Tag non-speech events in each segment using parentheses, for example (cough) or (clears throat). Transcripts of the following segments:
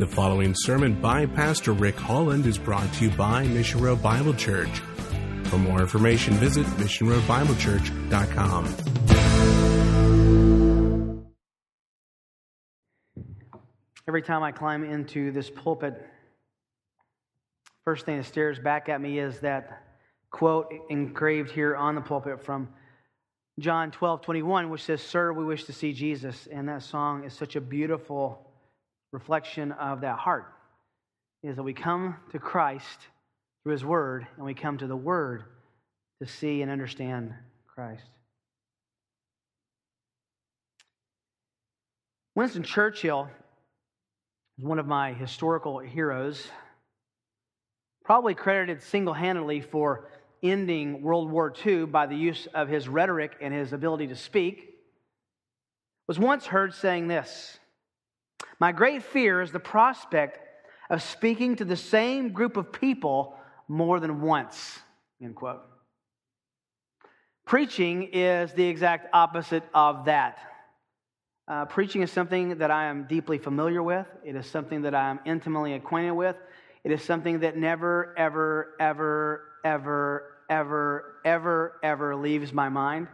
The following sermon by Pastor Rick Holland is brought to you by Mission Road Bible Church. For more information, visit missionroadbiblechurch.com. Every time I climb into this pulpit, first thing that stares back at me is that quote engraved here on the pulpit from John 12, 21, which says, Sir, we wish to see Jesus. And that song is such a beautiful reflection of that heart. Is that we come to Christ through his word, and we come to the word to see and understand Christ. Winston Churchill is one of my historical heroes, probably credited single handedly for ending World War II by the use of his rhetoric and his ability to speak, was once heard saying this My great fear is the prospect of speaking to the same group of people more than once. End quote. Preaching is the exact opposite of that. Uh, preaching is something that I am deeply familiar with. It is something that I am intimately acquainted with. It is something that never, ever, ever, ever, ever, ever, ever leaves my mind.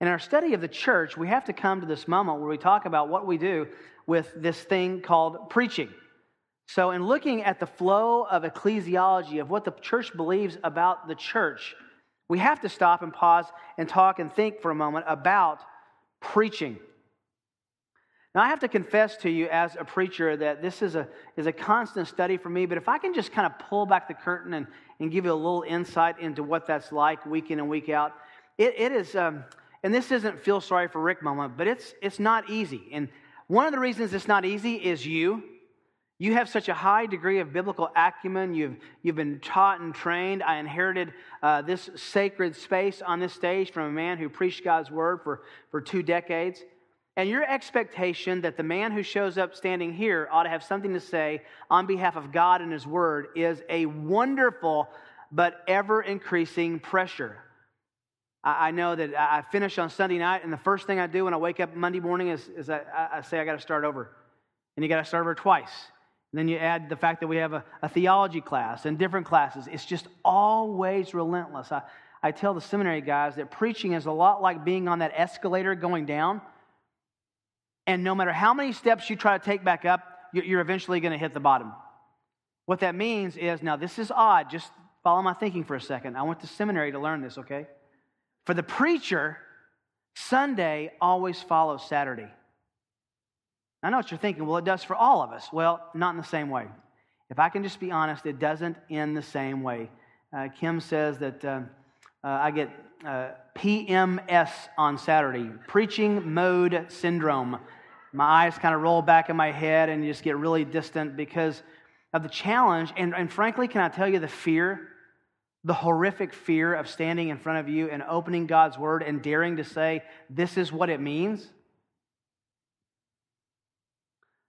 In our study of the church, we have to come to this moment where we talk about what we do with this thing called preaching. So, in looking at the flow of ecclesiology, of what the church believes about the church, we have to stop and pause and talk and think for a moment about preaching. Now, I have to confess to you as a preacher that this is a, is a constant study for me, but if I can just kind of pull back the curtain and, and give you a little insight into what that's like week in and week out, it, it is, um, and this isn't feel sorry for Rick moment, but it's, it's not easy. And one of the reasons it's not easy is you. You have such a high degree of biblical acumen. You've, you've been taught and trained. I inherited uh, this sacred space on this stage from a man who preached God's word for, for two decades. And your expectation that the man who shows up standing here ought to have something to say on behalf of God and His Word is a wonderful but ever increasing pressure. I know that I finish on Sunday night, and the first thing I do when I wake up Monday morning is, is I, I say, I got to start over. And you got to start over twice. And then you add the fact that we have a, a, theology class and different classes. It's just always relentless. I, I tell the seminary guys that preaching is a lot like being on that escalator going down. And no matter how many steps you try to take back up, you're eventually going to hit the bottom. What that means is now, this is odd. Just follow my thinking for a second. I went to seminary to learn this, okay? For the preacher, Sunday always follows Saturday. I know what you're thinking. Well, it does for all of us. Well, not in the same way. If I can just be honest, it doesn't in the same way. Uh, Kim says that uh, uh, I get uh, PMS on Saturday, preaching mode syndrome my eyes kind of roll back in my head and you just get really distant because of the challenge. And, and frankly, can I tell you the fear, the horrific fear of standing in front of you and opening God's word and daring to say, this is what it means?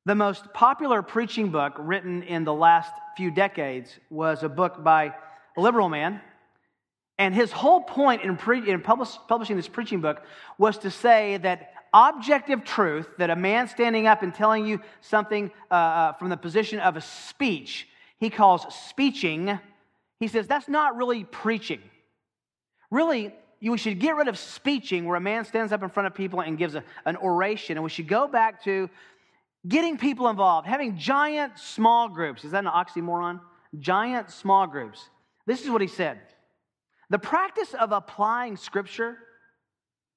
The most popular preaching book written in the last few decades was a book by a liberal man. And his whole point in, pre- in publish- publishing this preaching book was to say that objective truth that a man standing up and telling you something uh, uh, from the position of a speech, he calls speeching, he says that's not really preaching. Really, you, we should get rid of speeching where a man stands up in front of people and gives a, an oration, and we should go back to getting people involved, having giant small groups. Is that an oxymoron? Giant small groups. This is what he said The practice of applying scripture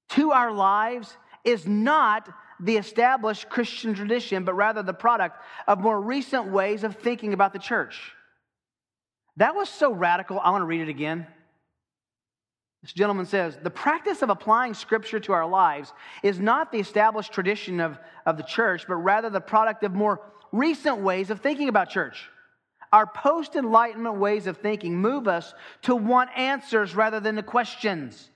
to our lives is not the established Christian tradition, but rather the product of more recent ways of thinking about the church. That was so radical. I want to read it again. This gentleman says the practice of applying scripture to our lives is not the established tradition of, of the church, but rather the product of more recent ways of thinking about church. Our post enlightenment ways of thinking move us to want answers rather than the questions.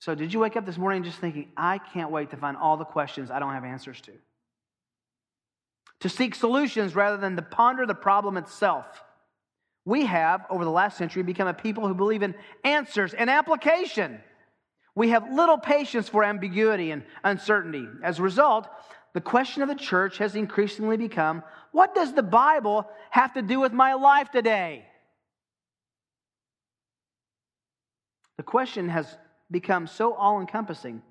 So, did you wake up this morning just thinking, I can't wait to find all the questions I don't have answers to? To seek solutions rather than to ponder the problem itself. We have, over the last century, become a people who believe in answers and application. We have little patience for ambiguity and uncertainty. As a result, the question of the church has increasingly become what does the Bible have to do with my life today? The question has become so all encompassing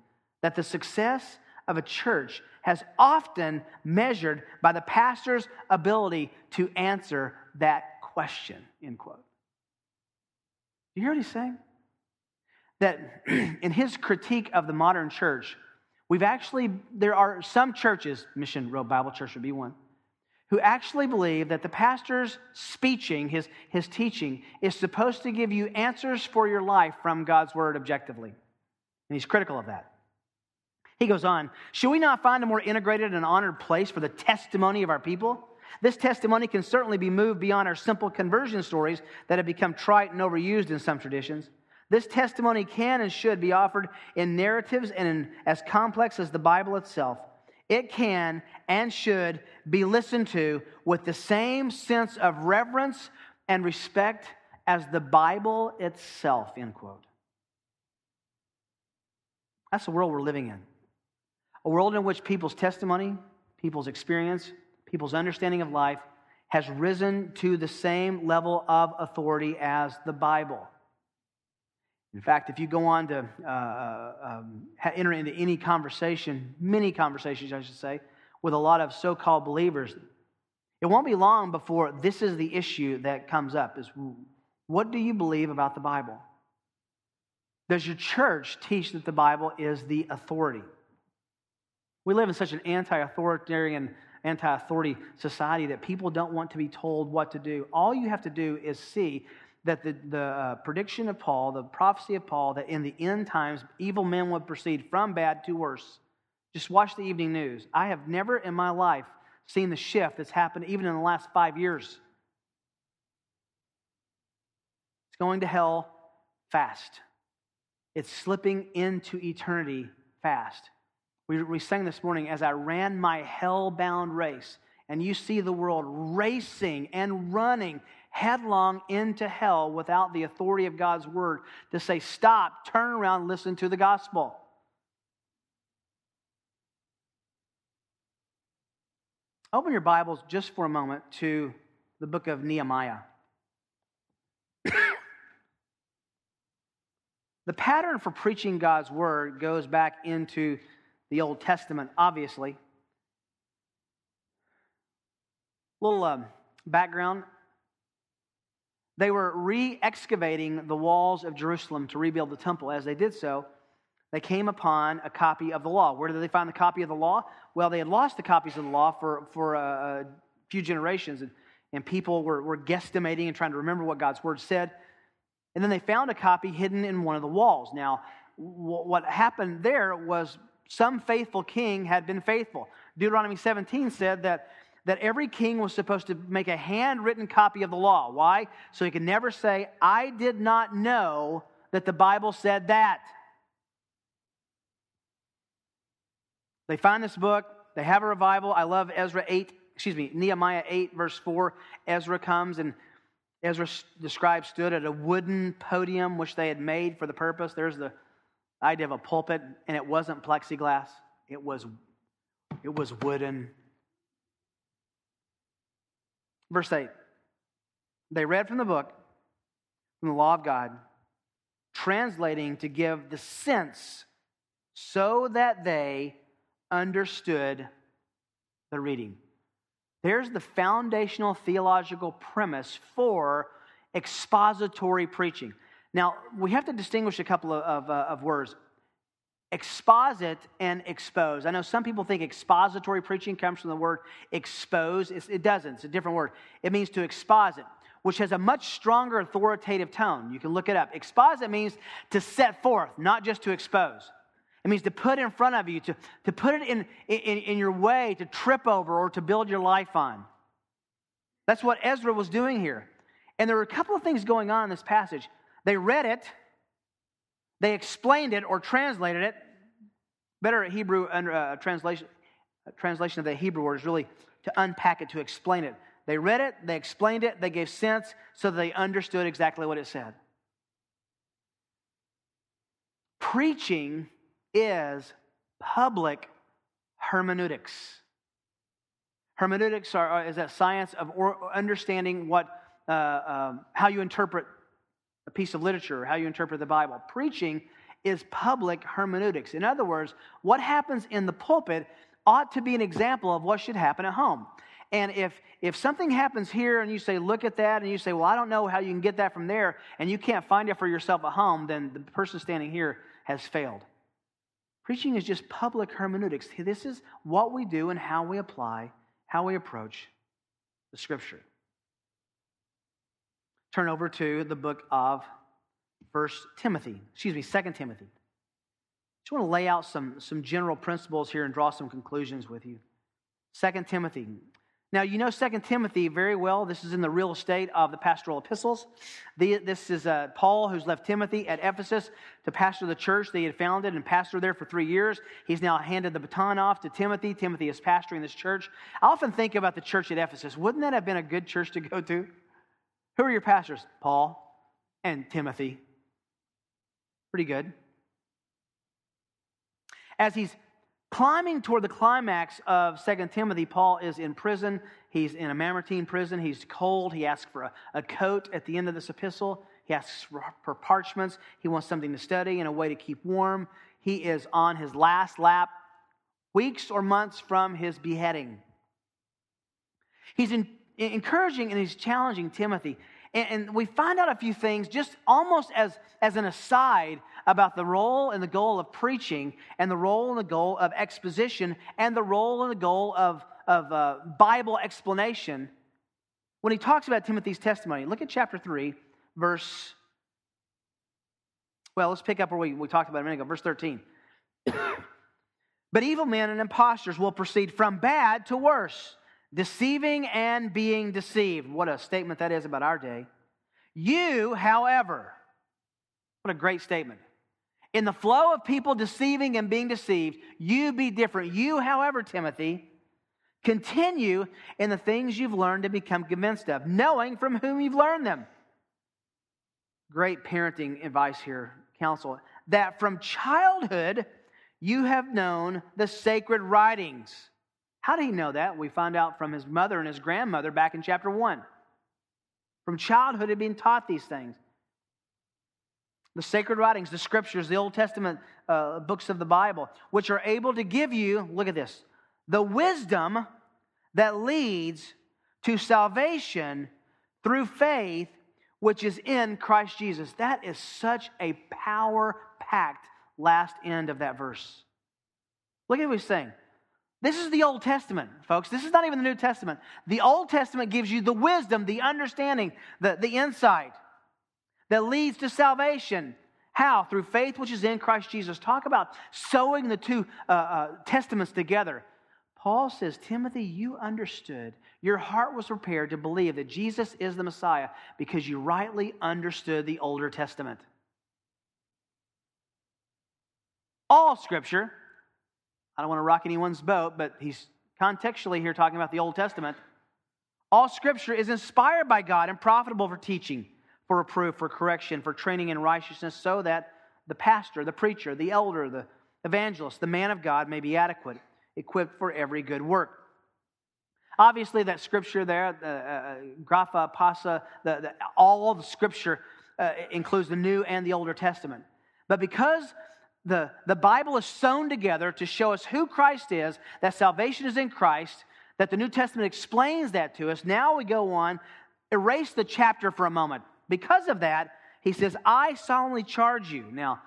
that the success of a church has often measured by the pastor's ability to answer that question, end quote. You hear what he's saying? That (clears throat) in his critique of the modern church, we've actually, there are some churches, Mission Road Bible Church would be one, who actually believe that the pastor's speeching, his, his teaching, is supposed to give you answers for your life from God's word objectively. And he's critical of that. He goes on, should we not find a more integrated and honored place for the testimony of our people? This testimony can certainly be moved beyond our simple conversion stories that have become trite and overused in some traditions. This testimony can and should be offered in narratives and in, as complex as the Bible itself. It can and should be listened to with the same sense of reverence and respect as the Bible itself, end quote. That's the world we're living in. A world in which people's testimony, people's experience, people's understanding of life has risen to the same level of authority as the Bible. In fact, if you go on to uh, uh um, enter into any conversation, many conversations, I should say, with a lot of so called believers, it won't be long before this is the issue that comes up is what do you believe about the Bible? Does your church teach that the Bible is the authority? We live in such an anti authoritarian, anti authority society that people don't want to be told what to do. All you have to do is see that the, the uh, prediction of Paul, the prophecy of Paul, that in the end times evil men would proceed from bad to worse. Just watch the evening news. I have never in my life seen the shift that's happened even in the last five years. It's going to hell fast, it's slipping into eternity fast. We, we sang this morning, as I ran my hell bound race, and you see the world racing and running headlong into hell without the authority of God's word to say, stop, turn around, listen to the gospel. Open your Bibles just for a moment to the book of Nehemiah. (coughs) the pattern for preaching God's word goes back into the Old Testament, obviously. Little um, background they were re excavating the walls of Jerusalem to rebuild the temple. As they did so, they came upon a copy of the law. Where did they find the copy of the law? Well, they had lost the copies of the law for, for a, few generations, and, and people were, were guesstimating and trying to remember what God's word said. And then they found a copy hidden in one of the walls. Now, what happened there was some faithful king had been faithful. Deuteronomy 17 said that, that every king was supposed to make a handwritten copy of the law. Why? So he could never say, I did not know that the Bible said that. They find this book, they have a revival. I love Ezra 8, excuse me, Nehemiah 8, verse 4. Ezra comes and Ezra describes stood at a wooden podium which they had made for the purpose. There's the idea of a pulpit, and it wasn't plexiglass, it was, it was wooden. Verse 8 They read from the book, from the law of God, translating to give the sense so that they understood the reading. There's the foundational theological premise for expository preaching. Now, we have to distinguish a couple of, of, uh, of words exposit and expose. I know some people think expository preaching comes from the word expose. It's, it doesn't, it's a different word. It means to exposit, which has a much stronger authoritative tone. You can look it up. Exposit means to set forth, not just to expose. It means to put in front of you, to, to put it in, in, in your way, to trip over or to build your life on. That's what Ezra was doing here. And there were a couple of things going on in this passage. They read it, they explained it or translated it. Better Hebrew uh, translation, translation of the Hebrew word is really to unpack it, to explain it. They read it, they explained it, they gave sense so that they understood exactly what it said. Preaching is public hermeneutics. Hermeneutics are, is that science of understanding what, uh, um, how you interpret a piece of literature, how you interpret the Bible. Preaching is public hermeneutics. In other words, what happens in the pulpit ought to be an example of what should happen at home. And if, if something happens here and you say, look at that, and you say, well, I don't know how you can get that from there, and you can't find it for yourself at home, then the person standing here has failed. Preaching is just public hermeneutics. This is what we do and how we apply, how we approach the scripture. Turn over to the book of First Timothy, excuse me, Second Timothy. I just want to lay out some, some general principles here and draw some conclusions with you. Second Timothy. Now, you know Second Timothy very well. This is in the real estate of the pastoral epistles. The, this is uh, Paul, who's left Timothy at Ephesus to pastor the church he had founded and pastor there for three years. He's now handed the baton off to Timothy. Timothy is pastoring this church. I often think about the church at Ephesus. Wouldn't that have been a good church to go to? Who are your pastors? Paul and Timothy. Pretty good. As he's climbing toward the climax of Second Timothy, Paul is in prison. He's in a Mamertine prison. He's cold. He asks for a, a coat at the end of this epistle. He asks for, for parchments. He wants something to study and a way to keep warm. He is on his last lap, weeks or months from his beheading. He's in, encouraging and he's challenging Timothy. And, and we find out a few things just almost as, as an aside about the role and the goal of preaching, and the role and the goal of exposition, and the role and the goal of, of uh, Bible explanation. When he talks about Timothy's testimony, look at chapter 3, verse. Well, let's pick up where we, we talked about a minute ago, verse 13. (coughs) but evil men and impostors will proceed from bad to worse deceiving and being deceived. What a statement that is about our day. You, however, what a great statement. In the flow of people deceiving and being deceived, you be different. You, however, Timothy, continue in the things you've learned and become convinced of, knowing from whom you've learned them. Great parenting advice here, counsel. That from childhood you have known the sacred writings how did he know that? We find out from his mother and his grandmother back in chapter 1. From childhood, he had been taught these things. The sacred writings, the scriptures, the Old Testament uh, books of the Bible, which are able to give you, look at this, the wisdom that leads to salvation through faith, which is in Christ Jesus. That is such a power packed last end of that verse. Look at what he's saying. This is the Old Testament, folks. This is not even the New Testament. The Old Testament gives you the wisdom, the understanding, the, the insight that leads to salvation. How? Through faith which is in Christ Jesus. Talk about sewing the two uh, uh, testaments together. Paul says, Timothy, you understood. Your heart was prepared to believe that Jesus is the Messiah because you rightly understood the Older Testament. All Scripture I don't want to rock anyone's boat, but he's contextually here talking about the Old Testament. All scripture is inspired by God and profitable for teaching, for reproof, for correction, for training in righteousness, so that the pastor, the preacher, the elder, the evangelist, the man of God may be adequate, equipped for every good work. Obviously, that scripture there, the uh, grapha, pasa, the, the, all the scripture uh, includes the New and the Older Testament. But because the, the Bible is sewn together to show us who Christ is, that salvation is in Christ, that the New Testament explains that to us. Now we go on, erase the chapter for a moment. Because of that, he says, I solemnly charge you. Now,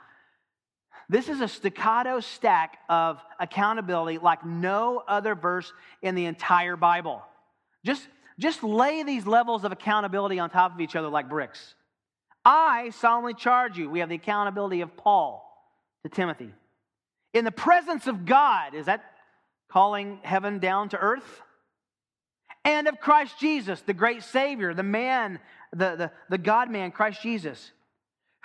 this is a staccato stack of accountability like no other verse in the entire Bible. Just, just lay these levels of accountability on top of each other like bricks. I solemnly charge you. We have the accountability of Paul to Timothy. In the presence of God, is that calling heaven down to earth? And of Christ Jesus, the great Savior, the man, the, the, the God man, Christ Jesus,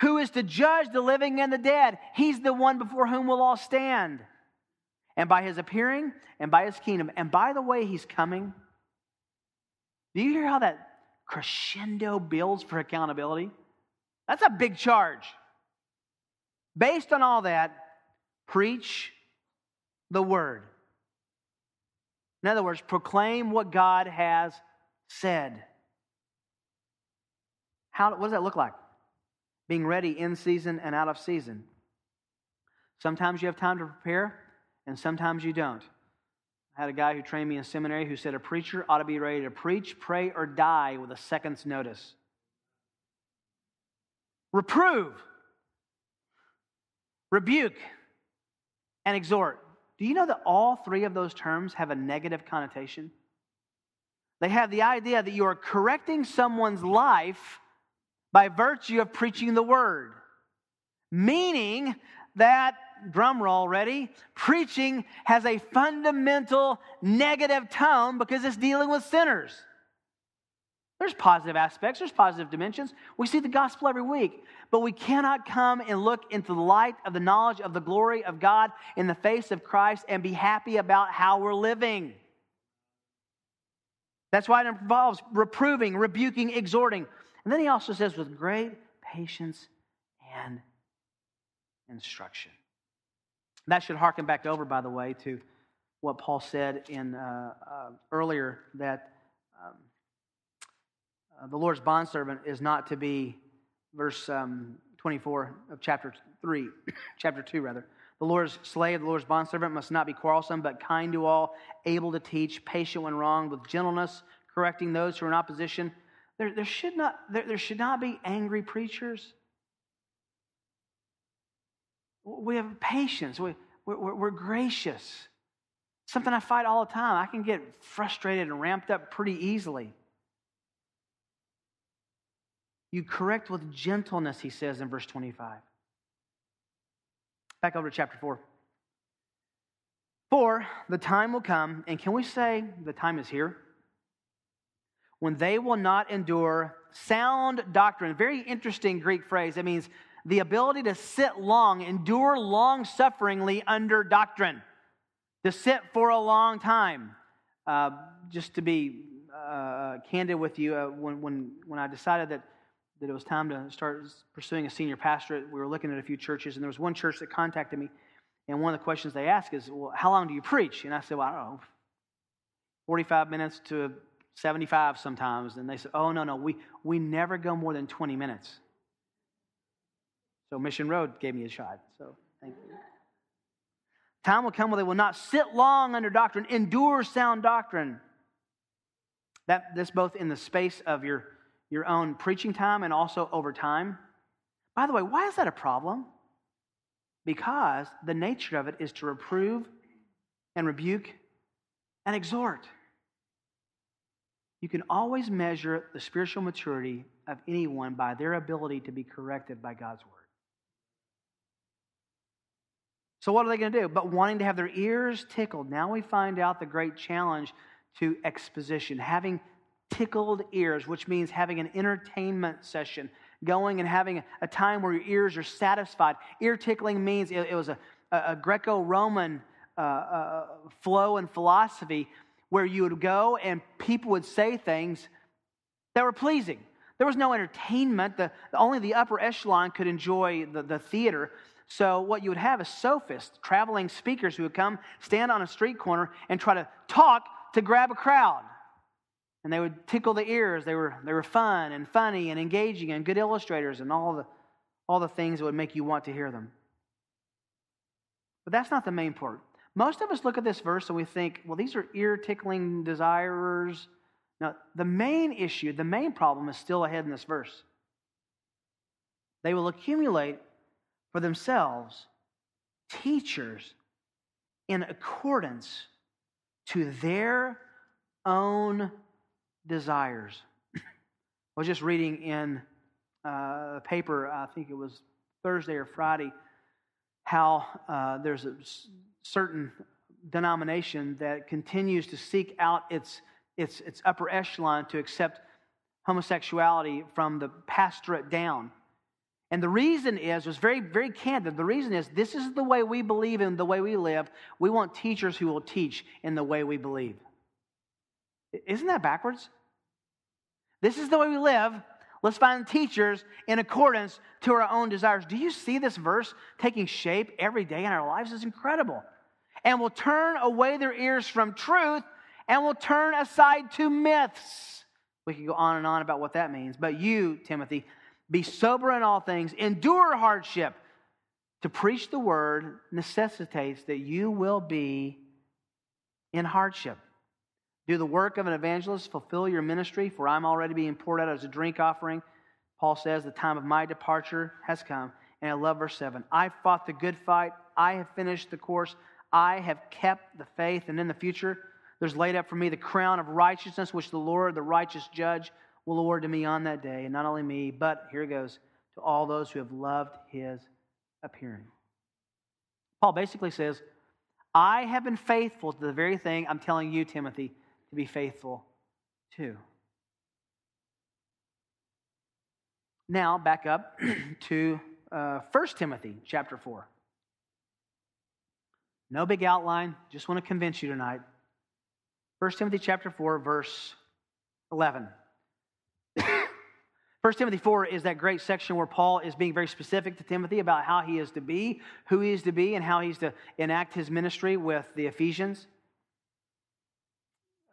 who is to judge the living and the dead. He's the one before whom we'll all stand. And by his appearing and by his kingdom. And by the way, he's coming. Do you hear how that crescendo builds for accountability? That's a big charge. Based on all that, preach the word. In other words, proclaim what God has said. How, what does that look like? Being ready in season and out of season. Sometimes you have time to prepare, and sometimes you don't. I had a guy who trained me in seminary who said a preacher ought to be ready to preach, pray, or die with a second's notice. Reprove, rebuke, and exhort. Do you know that all three of those terms have a negative connotation? They have the idea that you are correcting someone's life by virtue of preaching the word, meaning that, drum roll, ready? Preaching has a fundamental negative tone because it's dealing with sinners. There's positive aspects, there's positive dimensions. We see the gospel every week, but we cannot come and look into the light of the knowledge of the glory of God in the face of Christ and be happy about how we're living. That's why it involves reproving, rebuking, exhorting. And then he also says, with great patience and instruction. That should harken back over, by the way, to what Paul said in uh, uh, earlier that um, the Lord's bondservant is not to be, verse um, 24 of chapter 3, (coughs) chapter 2, rather. The Lord's slave, the Lord's bondservant must not be quarrelsome, but kind to all, able to teach, patient when wrong, with gentleness, correcting those who are in opposition. There, there, should, not, there, there should not be angry preachers. We have patience. We, we're, we're gracious. Something I fight all the time. I can get frustrated and ramped up pretty easily. You correct with gentleness, he says in verse 25. Back over to chapter 4. For the time will come, and can we say the time is here? When they will not endure sound doctrine. Very interesting Greek phrase. It means the ability to sit long, endure long sufferingly under doctrine, to sit for a long time. Uh, just to be uh, candid with you, uh, when, when, when I decided that that it was time to start pursuing a senior pastorate. We were looking at a few churches, and there was one church that contacted me. And one of the questions they asked is, Well, how long do you preach? And I said, Well, I don't know, 45 minutes to 75 sometimes. And they said, Oh, no, no, we, we never go more than 20 minutes. So Mission Road gave me a shot. So thank you. Time will come when they will not sit long under doctrine, endure sound doctrine. That, this both in the space of your your own preaching time and also over time. By the way, why is that a problem? Because the nature of it is to reprove and rebuke and exhort. You can always measure the spiritual maturity of anyone by their ability to be corrected by God's word. So, what are they going to do? But wanting to have their ears tickled. Now we find out the great challenge to exposition, having tickled ears, which means having an entertainment session, going and having a time where your ears are satisfied. Ear tickling means it, it was a, a Greco Roman uh, uh, flow and philosophy where you would go and people would say things that were pleasing. There was no entertainment. The, only the upper echelon could enjoy the, the theater. So, what you would have is sophists, traveling speakers who would come, stand on a street corner, and try to talk to grab a crowd and they would tickle the ears. They were, they were fun and funny and engaging and good illustrators and all the, all the things that would make you want to hear them. But that's not the main part. Most of us look at this verse and we think, well, these are ear tickling desirers. Now, the main issue, the main problem is still ahead in this verse. They will accumulate for themselves teachers in accordance to their own desires. I was just reading in uh, a paper, I think it was Thursday or Friday, how uh, there's a certain denomination that continues to seek out its, its, its upper echelon to accept homosexuality from the pastorate down. And the reason is, was very, very candid. The reason is this is the way we believe in the way we live. We want teachers who will teach in the way we believe. Isn't that backwards? This is the way we live. Let's find teachers in accordance to our own desires. Do you see this verse taking shape every day in our lives? It's incredible. And will turn away their ears from truth and will turn aside to myths. We could go on and on about what that means. But you, Timothy, be sober in all things, endure hardship. To preach the word necessitates that you will be in hardship. Do the work of an evangelist, fulfill your ministry, for I'm already being poured out as a drink offering. Paul says, The time of my departure has come. And I love verse 7. I fought the good fight. I have finished the course. I have kept the faith. And in the future, there's laid up for me the crown of righteousness, which the Lord, the righteous judge, will award to me on that day. And not only me, but here it goes to all those who have loved his appearing. Paul basically says, I have been faithful to the very thing I'm telling you, Timothy, to be faithful to. Now, back up (clears throat) to uh, 1 Timothy chapter 4. No big outline, just want to convince you tonight. 1 Timothy chapter 4, verse 11. (coughs) 1 Timothy 4 is that great section where Paul is being very specific to Timothy about how he is to be, who he is to be, and how he's to enact his ministry with the Ephesians.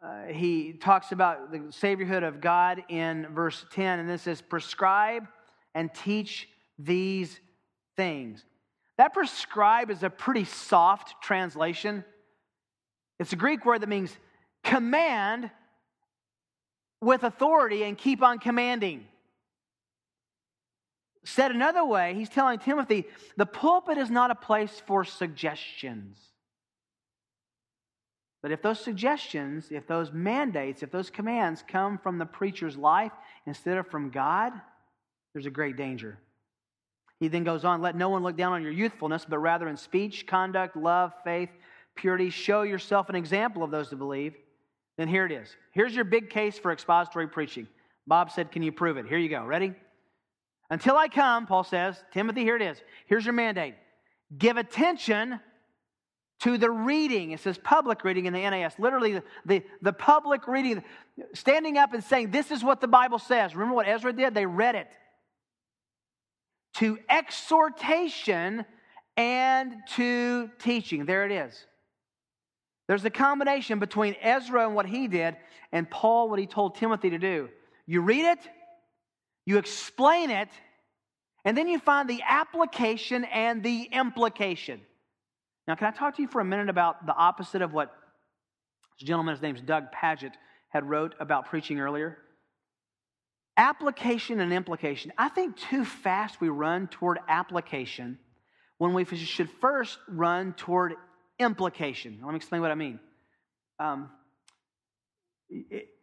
Uh, he talks about the saviorhood of God in verse 10, and this says, Prescribe and teach these things. That prescribe is a pretty soft translation. It's a Greek word that means command with authority and keep on commanding. Said another way, he's telling Timothy the pulpit is not a place for suggestions. But if those suggestions, if those mandates, if those commands come from the preacher's life instead of from God, there's a great danger. He then goes on, let no one look down on your youthfulness, but rather in speech, conduct, love, faith, purity, show yourself an example of those to believe. Then here it is. Here's your big case for expository preaching. Bob said, Can you prove it? Here you go. Ready? Until I come, Paul says, Timothy, here it is. Here's your mandate. Give attention to the reading. It says public reading in the NAS. Literally, the, the, the, public reading, standing up and saying, This is what the Bible says. Remember what Ezra did? They read it. To exhortation and to teaching. There it is. There's a combination between Ezra and what he did, and Paul, what he told Timothy to do. You read it, you explain it, and then you find the application and the implication. Now, can I talk to you for a minute about the opposite of what this gentleman, his name's Doug Pagitt, had wrote about preaching earlier? Application and implication. I think too fast we run toward application when we should first run toward implication. Let me explain what I mean. Um,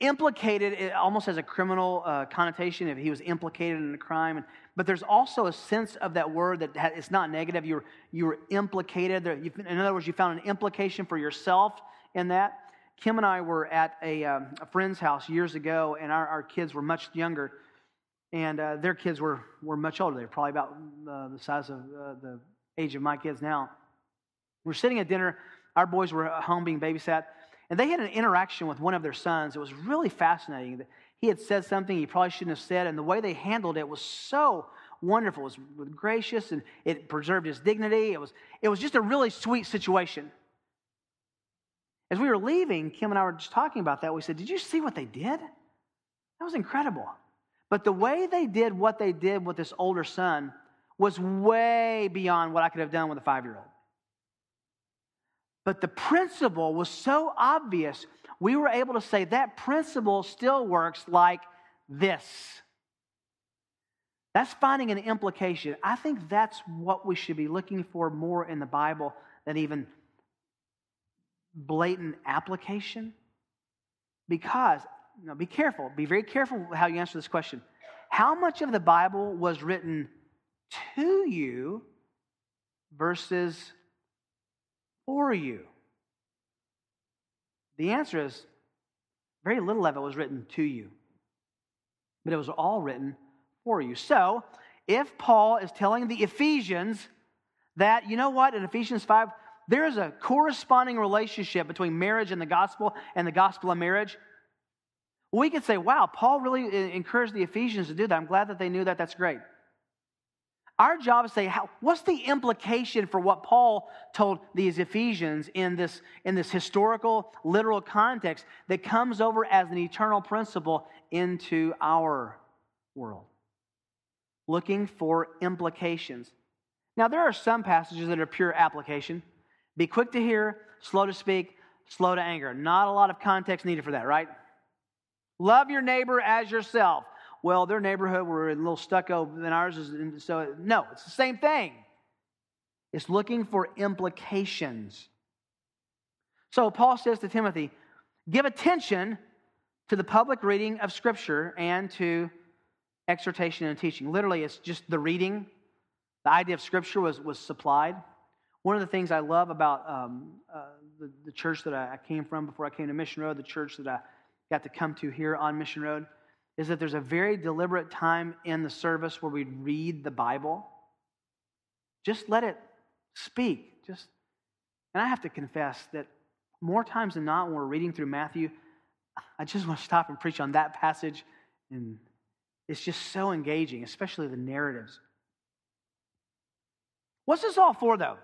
implicated almost has a criminal uh, connotation if he was implicated in a crime but there's also a sense of that word that it's not negative. You're, you're implicated in other words you found an implication for yourself in that. Kim and i were at a, um, a friend's house years ago and our, our kids were much younger and uh, their kids were, were much older. They were probably about uh, the size of uh, the age of my kids now. We're sitting at dinner. Our boys were home being babysat and they had an interaction with one of their sons. It was really fascinating. He had said something he probably shouldn't have said, and the way they handled it was so wonderful. It was gracious and it preserved his dignity. It was, it was just a really sweet situation. As we were leaving, Kim and I were just talking about that. We said, Did you see what they did? That was incredible. But the way they did what they did with this older son was way beyond what I could have done with a five year old. But the principle was so obvious, we were able to say that principle still works like this. That's finding an implication. I think that's what we should be looking for more in the Bible than even blatant application. Because, you know, be careful, be very careful how you answer this question. How much of the Bible was written to you versus for you? The answer is very little of it was written to you, but it was all written for you. So, if Paul is telling the Ephesians that, you know what, in Ephesians 5, there is a corresponding relationship between marriage and the gospel and the gospel of marriage, we could say, wow, Paul really encouraged the Ephesians to do that. I'm glad that they knew that. That's great. Our job is to say, how, what's the implication for what Paul told these Ephesians in this, in this historical, literal context that comes over as an eternal principle into our world? Looking for implications. Now, there are some passages that are pure application. Be quick to hear, slow to speak, slow to anger. Not a lot of context needed for that, right? Love your neighbor as yourself well, their neighborhood were a little stucco than ours is. And so, no, it's the same thing. It's looking for implications. So, Paul says to Timothy, give attention to the public reading of Scripture and to exhortation and teaching. Literally, it's just the reading. The idea of Scripture was, was supplied. One of the things I love about um, uh, the, the, church that I, I came from before I came to Mission Road, the church that I got to come to here on Mission Road, is that there's a very deliberate time in the service where we read the Bible. Just let it speak. Just and I have to confess that more times than not when we're reading through Matthew, I just (laughs) want to stop and preach on that passage and it's just so engaging, especially the narratives. What's this all for though?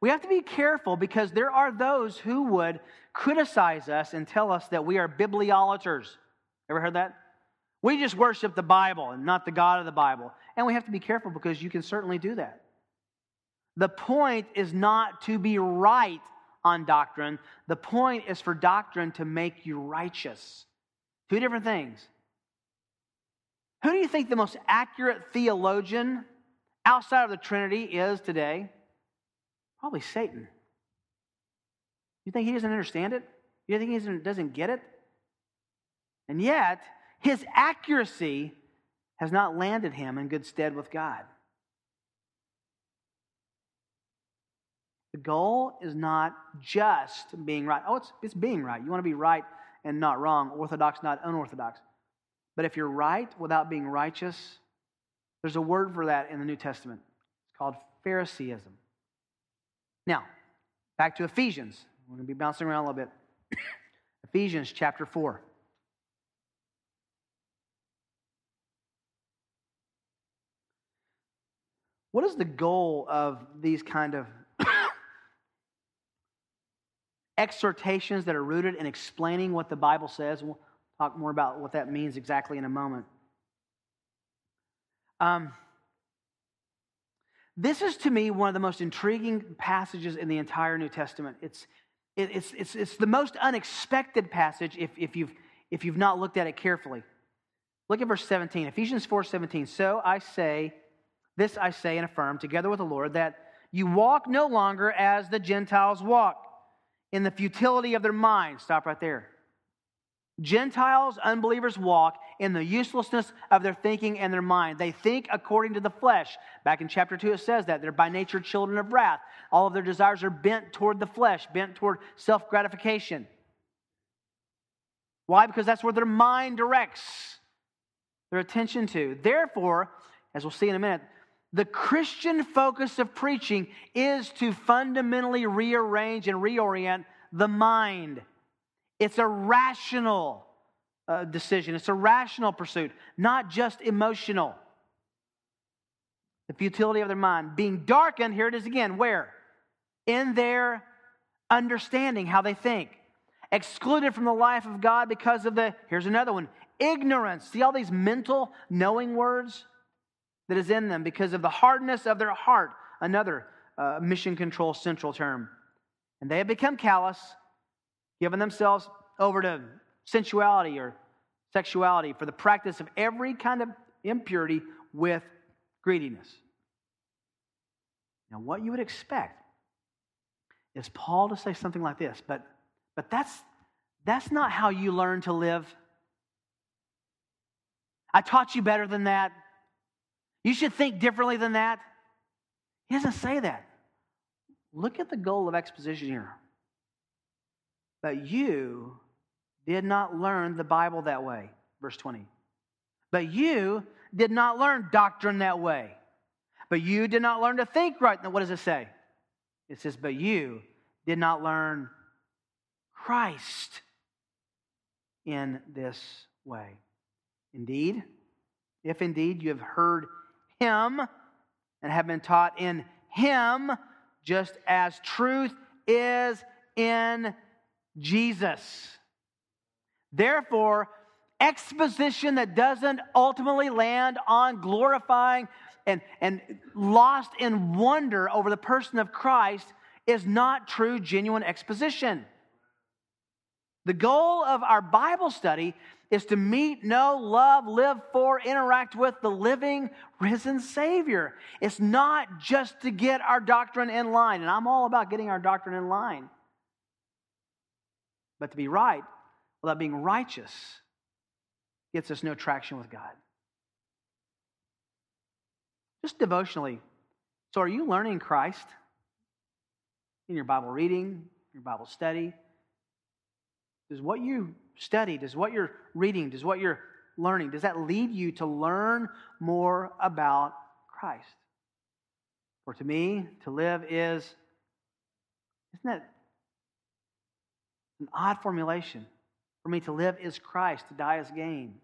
We have to be careful because there are those who would criticize us and tell us that we are bibliolaters. Ever heard that? We just worship the Bible and not the God of the Bible. And we have to be careful because you can certainly do that. The point is not to be right on doctrine, the point is for doctrine to make you righteous. Two different things. Who do you think the most accurate theologian outside of the Trinity is today? Probably Satan. You think he doesn't understand it? You think he doesn't get it? And yet, his accuracy has not landed him in good stead with God. The goal is not just being right. Oh, it's, it's being right. You want to be right and not wrong, orthodox, not unorthodox. But if you're right without being righteous, there's a word for that in the New Testament. It's called Phariseeism. Now, back to Ephesians. We're going to be bouncing around a little bit. (coughs) Ephesians chapter 4. What is the goal of these kind of (coughs) exhortations that are rooted in explaining what the Bible says? We'll talk more about what that means exactly in a moment. Um, this is to me one of the most intriguing passages in the entire New Testament. It's, it, it's, it's, it's the most unexpected passage if, if, you've, if you've not looked at it carefully. Look at verse 17, Ephesians 4 17. So I say, this I say and affirm, together with the Lord, that you walk no longer as the Gentiles walk, in the futility of their mind. Stop right there. Gentiles, unbelievers walk in the uselessness of their thinking and their mind. They think according to the flesh. Back in chapter 2, it says that. They're by nature children of wrath. All of their desires are bent toward the flesh, bent toward self gratification. Why? Because that's where their mind directs their attention to. Therefore, as we'll see in a minute, the Christian focus of preaching is to fundamentally rearrange and reorient the mind. It's a rational uh, decision, it's a rational pursuit, not just emotional. The futility of their mind being darkened, here it is again, where? In their understanding, how they think. Excluded from the life of God because of the, here's another one, ignorance. See all these mental knowing words? That is in them because of the hardness of their heart, another uh, mission control central term. And they have become callous, giving themselves over to sensuality or sexuality for the practice of every kind of impurity with greediness. Now, what you would expect is Paul to say something like this, but, but that's, that's not how you learn to live. I taught you better than that. You should think differently than that. He doesn't say that. Look at the goal of exposition here. But you did not learn the Bible that way. Verse 20. But you did not learn doctrine that way. But you did not learn to think right. Now, what does it say? It says, But you did not learn Christ in this way. Indeed, if indeed you have heard him. and have been taught in Him, just as truth is in Jesus. Therefore, exposition that doesn't ultimately land on glorifying and, and lost in wonder over the person of Christ is not true, genuine exposition. The goal of our Bible study is to meet, know, love, live for, interact with the living, risen Savior. It's not just to get our doctrine in line, and I'm all about getting our doctrine in line. But to be right, without being righteous, gets us no traction with God. Just devotionally. So, are you learning Christ in your Bible reading, your Bible study? Does what you study, does what you're reading, does what you're learning, does that lead you to learn more about Christ? For to me, to live is, isn't that an odd formulation? For me, to live is Christ, to die is gain.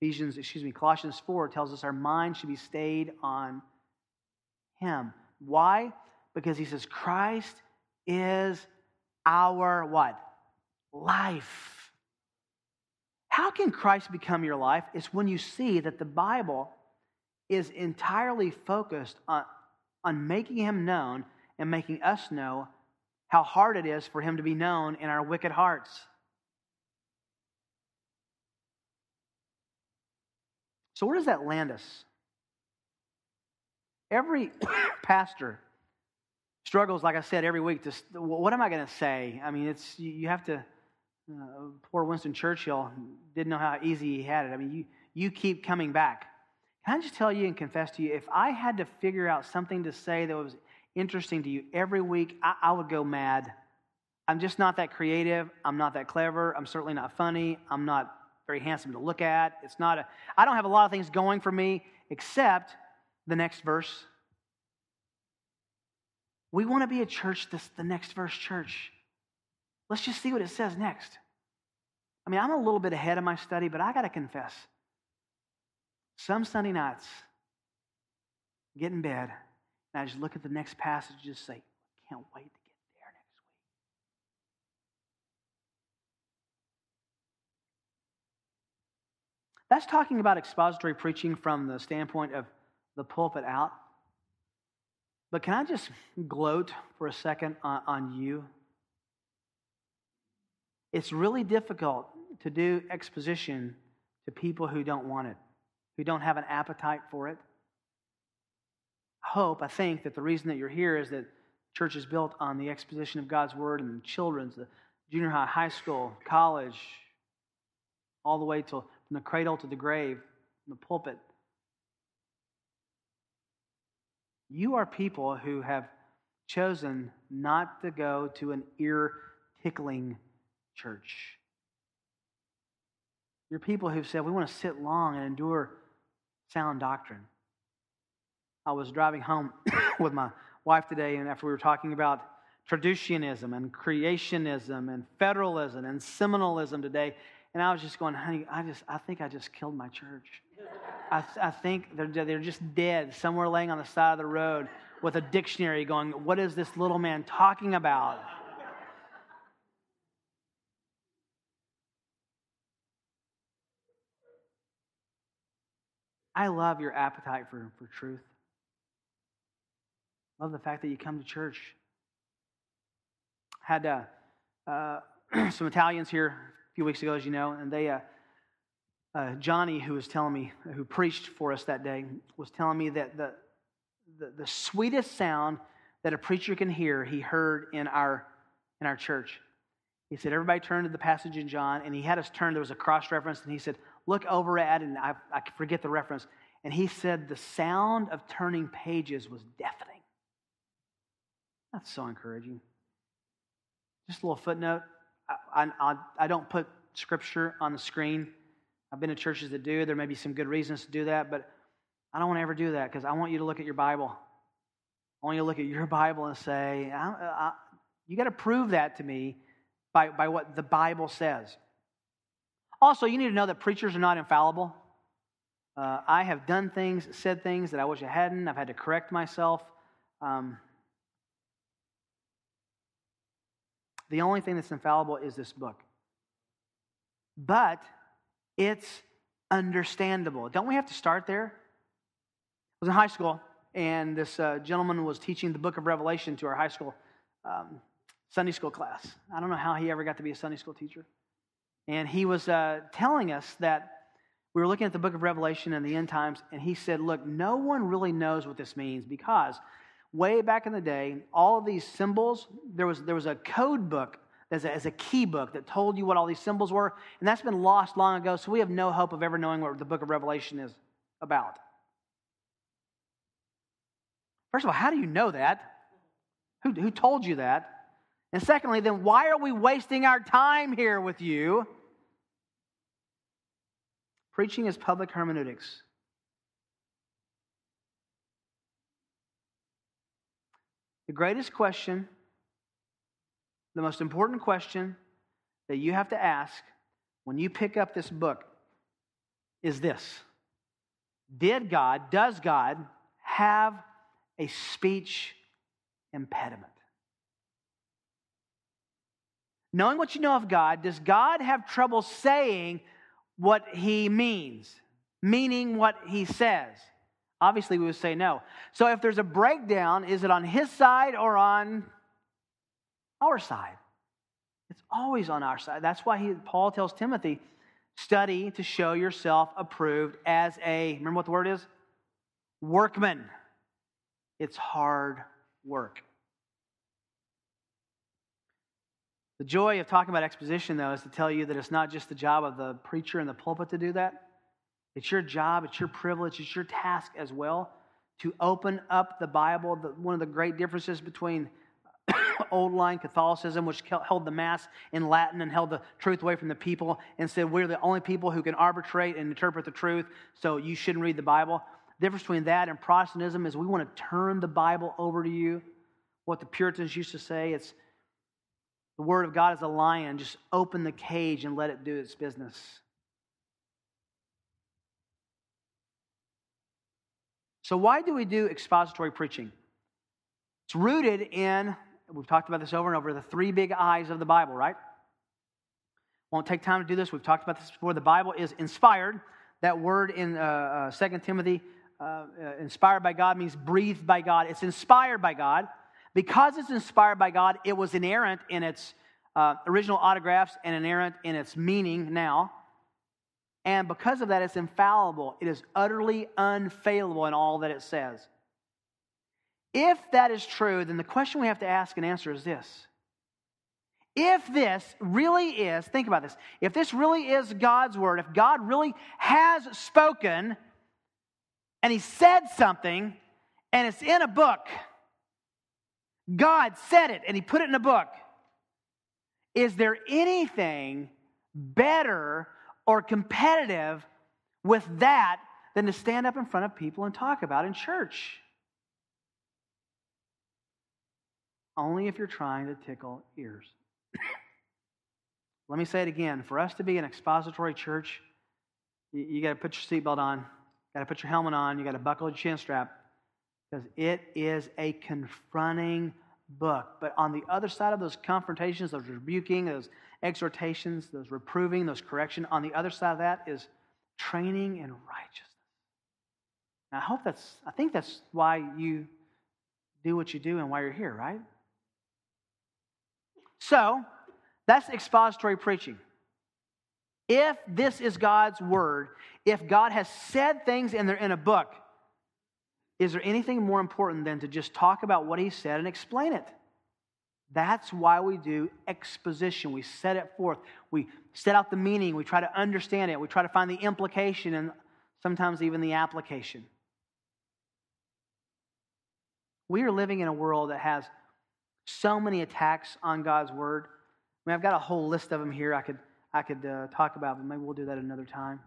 Ephesians, excuse me, Colossians 4 tells us our mind should be stayed on Him. Why? Because he says Christ is our what? Life. How can Christ become your life? It's when you see that the Bible is entirely focused on, on making him known and making us know how hard it is for him to be known in our wicked hearts. So, where does that land us? Every (coughs) pastor struggles, like I said, every week. To, what am I going to say? I mean, it's you have to uh, poor Winston Churchill didn't know how easy he had it. I mean, you, you keep coming back. Can I just tell you and confess to you, if I had to figure out something to say that was interesting to you every week, I, I would go mad. I'm just not that creative. I'm not that clever. I'm certainly not funny. I'm not very handsome to look at. It's not a, I don't have a lot of things going for me except the next verse. We want to be a church, this, the next verse church. Let's just see what it says next. I mean, I'm a little bit ahead of my study, but I got to confess. Some Sunday nights, get in bed, and I just look at the next passage and just say, I can't wait to get there next week. That's talking about expository preaching from the standpoint of the pulpit out. But can I just gloat for a second on, on you? It's really difficult to do exposition to people who don't want it, who don't have an appetite for it. I hope, I think that the reason that you're here is that church is built on the exposition of God's word and children's, the junior high, high school, college, all the way to from the cradle to the grave, from the pulpit. You are people who have chosen not to go to an ear tickling church. You're people who've said, we want to sit long and endure sound doctrine. I was driving home (coughs) with my wife today, and after we were talking about traducianism and creationism and federalism and seminalism today, and I was just going, honey, I just, I think I just killed my church. I, I think they're, they're just dead somewhere laying on the side of the road with a dictionary going, what is this little man talking about? I love your appetite for, for truth. Love the fact that you come to church. Had uh, uh, (clears throat) some Italians here a few weeks ago, as you know, and they, uh, uh, Johnny, who was telling me, who preached for us that day, was telling me that the, the, the sweetest sound that a preacher can hear, he heard in our, in our church. He said, Everybody turned to the passage in John, and he had us turn. There was a cross reference, and he said, look over at, and I, I forget the reference, and he said the sound of turning pages was deafening. That's so encouraging. Just a little footnote. I, I, I don't put scripture on the screen. I've been to churches that do. There may be some good reasons to do that, but I don't want to ever do that because I want you to look at your Bible. I want you to look at your (laughs) Bible and say, I, I, you got to prove that to me by, by what the Bible says. Also, you need to know that preachers are not infallible. Uh, I have done things, said things that I wish I hadn't. I've had to correct myself. Um, the only thing that's infallible is this book. But it's understandable. Don't we have to start there? I was in high school, and this uh, gentleman was teaching the book of Revelation to our high school um, Sunday school class. I don't know how he ever got to be a Sunday school teacher. And he was uh, telling us that we were looking at the book of Revelation and the end times, and he said, Look, no one really knows what this means because way back in the day, all of these symbols, there was, there was a code book as a, as a key book that told you what all these symbols were, and that's been lost long ago, so we have no hope of ever knowing what the book of Revelation is about. First of all, how do you know that? Who, who told you that? And secondly, then why are we wasting our time here with you? Preaching is public hermeneutics. The greatest question, the most important question that you have to ask when you pick up this book is this Did God, does God have a speech impediment? Knowing what you know of God, does God have trouble saying what he means, meaning what he says? Obviously, we would say no. So if there's a breakdown, is it on his side or on our side? It's always on our side. That's why he, Paul tells Timothy, study to show yourself approved as a, remember what the word is? Workman. It's hard work. The joy of talking about exposition, though, is to tell you that it's not just the job of the preacher in the pulpit to do that. It's your job, it's your privilege, it's your task as well to open up the Bible. The, one of the great differences between (coughs) old line Catholicism, which held the Mass in Latin and held the truth away from the people and said, We're the only people who can arbitrate and interpret the truth, so you shouldn't read the Bible. The difference between that and Protestantism is we want to turn the Bible over to you. What the Puritans used to say, it's the Word of God is a lion. Just open the cage and let it do its business. So, why do we do expository preaching? It's rooted in, we've talked about this over and over, the three big eyes of the Bible, right? Won't take time to do this. We've talked about this before. The Bible is inspired. That word in uh, uh, 2 Timothy, uh, uh, inspired by God, means breathed by God. It's inspired by God. Because it's inspired by God, it was inerrant in its uh, original autographs and inerrant in its meaning now. And because of that, it's infallible. It is utterly unfailable in all that it says. If that is true, then the question we have to ask and answer is this. If this really is, think about this, if this really is God's word, if God really has spoken and He said something and it's in a book, God said it and He put it in a book. Is there anything better or competitive with that than to stand up in front of people and talk about in church? Only if you're trying to tickle ears. (coughs) Let me say it again. For us to be an expository church, you, you got to put your seatbelt on, got to put your helmet on, you got to buckle your chin strap, because it is a confronting book. But on the other side of those confrontations, those rebuking, those exhortations, those reproving, those correction, on the other side of that is training in righteousness. I hope that's, I think that's why you do what you do and why you're here, right? So, that's expository preaching. If this is God's word, if God has said things and they're in a book, is there anything more important than to just talk about what he said and explain it? That's why we do exposition. We set it forth. We set out the meaning. We try to understand it. We try to find the implication and sometimes even the application. We are living in a world that has so many attacks on God's word. I mean, I've got a whole list of them here I could, I could uh, talk about, but maybe we'll do that another time.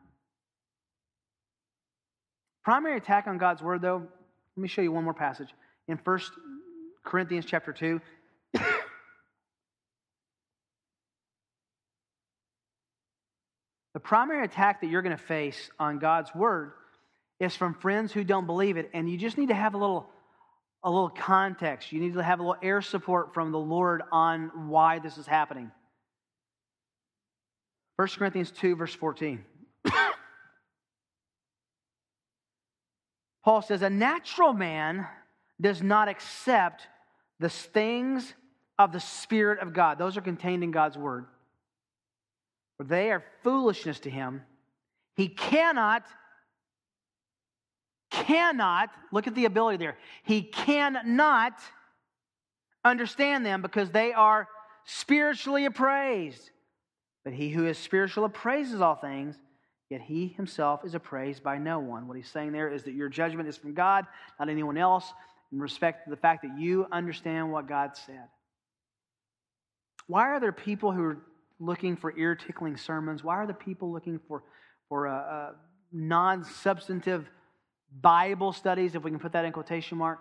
Primary attack on God's word, though, let me show you one more passage. In 1 Corinthians chapter 2, (coughs) the primary attack that you're going to face on God's word is from friends who don't believe it, and you just need to have a little a little context. You need to have a little air support from the Lord on why this is happening. 1 Corinthians 2, verse 14. (coughs) Paul says, A natural man does not accept the things of the Spirit of God. Those are contained in God's Word. For they are foolishness to him. He cannot, cannot, look at the ability there. He cannot understand them because they are spiritually appraised. But he who is spiritual appraises all things, yet he himself is appraised by no one. What he's saying there is that your judgment is from God, not anyone else, in respect to the fact that you understand what God said. Why are there people who are looking for ear tickling sermons? Why are the people looking for, for uh, uh, a, a non substantive Bible studies, if we can put that in quotation mark?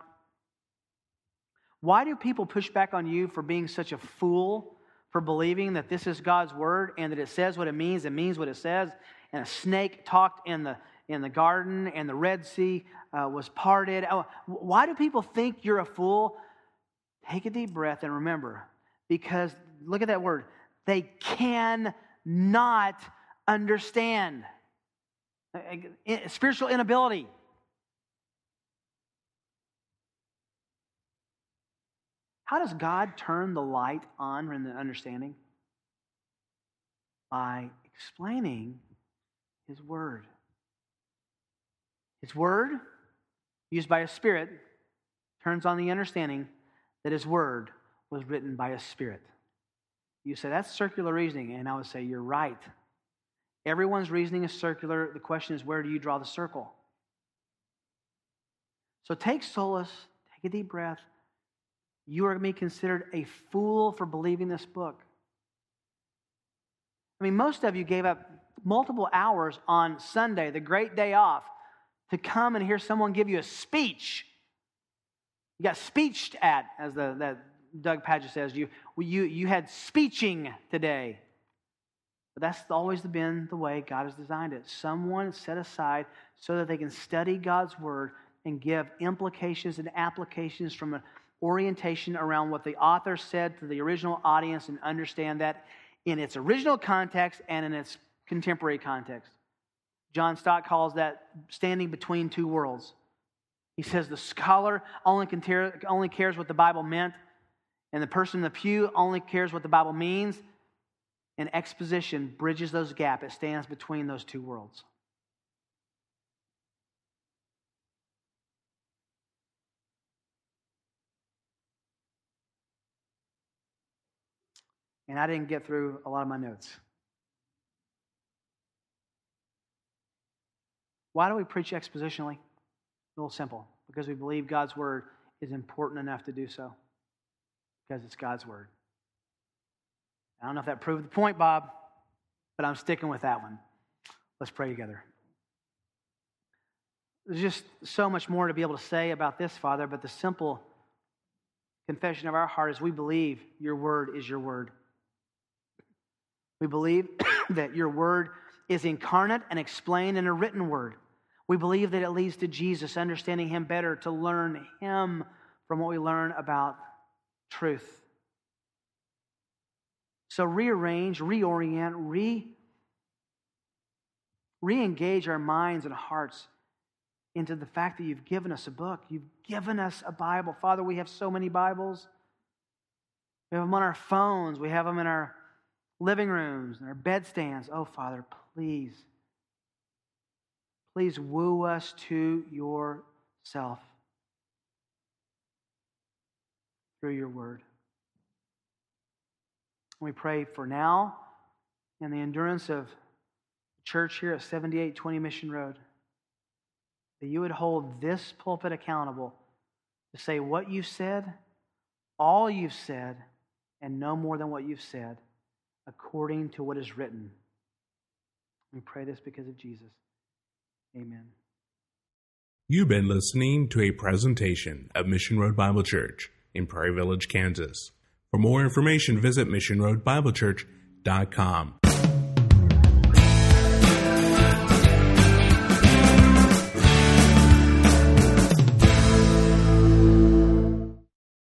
Why do people push back on you for being such a fool, for believing that this is God's word and that it says what it means, it means what it says, and a snake talked in the, in the garden and the Red Sea uh, was parted? Oh, why do people think you're a fool? Take a deep breath and remember, because look at that word they cannot understand. Spiritual inability. How does God turn the light on in the understanding? By explaining His Word. His Word, used by a Spirit, turns on the understanding that His Word was written by a Spirit. You say, that's circular reasoning. And I would say, you're right. Everyone's reasoning is circular. The question is, where do you draw the circle? So take solace, take a deep breath. You are going to be considered a fool for believing this book. I mean, most of you gave up multiple hours on Sunday, the great day off, to come and hear someone give you a speech. You got speeched at, as the, that Doug Pagitt says, you, you, you had speeching today. But that's always been the way God has designed it. Someone set aside so that they can study God's word and give implications and applications from an orientation around what the author said to the original audience and understand that in its original context and in its contemporary context. John Stott calls that standing between two worlds. He says the scholar only, only cares what the Bible meant and the person in the pew only cares what the Bible means, and exposition bridges those gaps. It stands between those two worlds. And I didn't get through a lot of my notes. Why do we preach expositionally? A little simple. Because we believe God's word is important enough to do so because it's God's word. I don't know if that proved the point, Bob, but I'm sticking with that one. Let's pray together. There's just so much more to be able to say about this, Father, but the simple confession of our heart is we believe your word is your word. We believe (coughs) that your word is incarnate and explained in a written word. We believe that it leads to Jesus, understanding him better, to learn him from what we learn about truth. So rearrange, reorient, re re-engage our minds and hearts into the fact that you've given us a book. You've given us a Bible. Father, we have so many Bibles. We have them on our phones. We have them in our living rooms and our bedstands. Oh, Father, please, please woo us to yourself. through your word. We pray for now and the endurance of the church here at 7820 Mission Road that you would hold this pulpit accountable to say what you've said, all you've said, and no more than what you've said, according to what is written. We pray this because of Jesus. Amen. You've been listening to a presentation of Mission Road Bible Church in Prairie Village, Kansas. For more information, visit missionroadbiblechurch.com.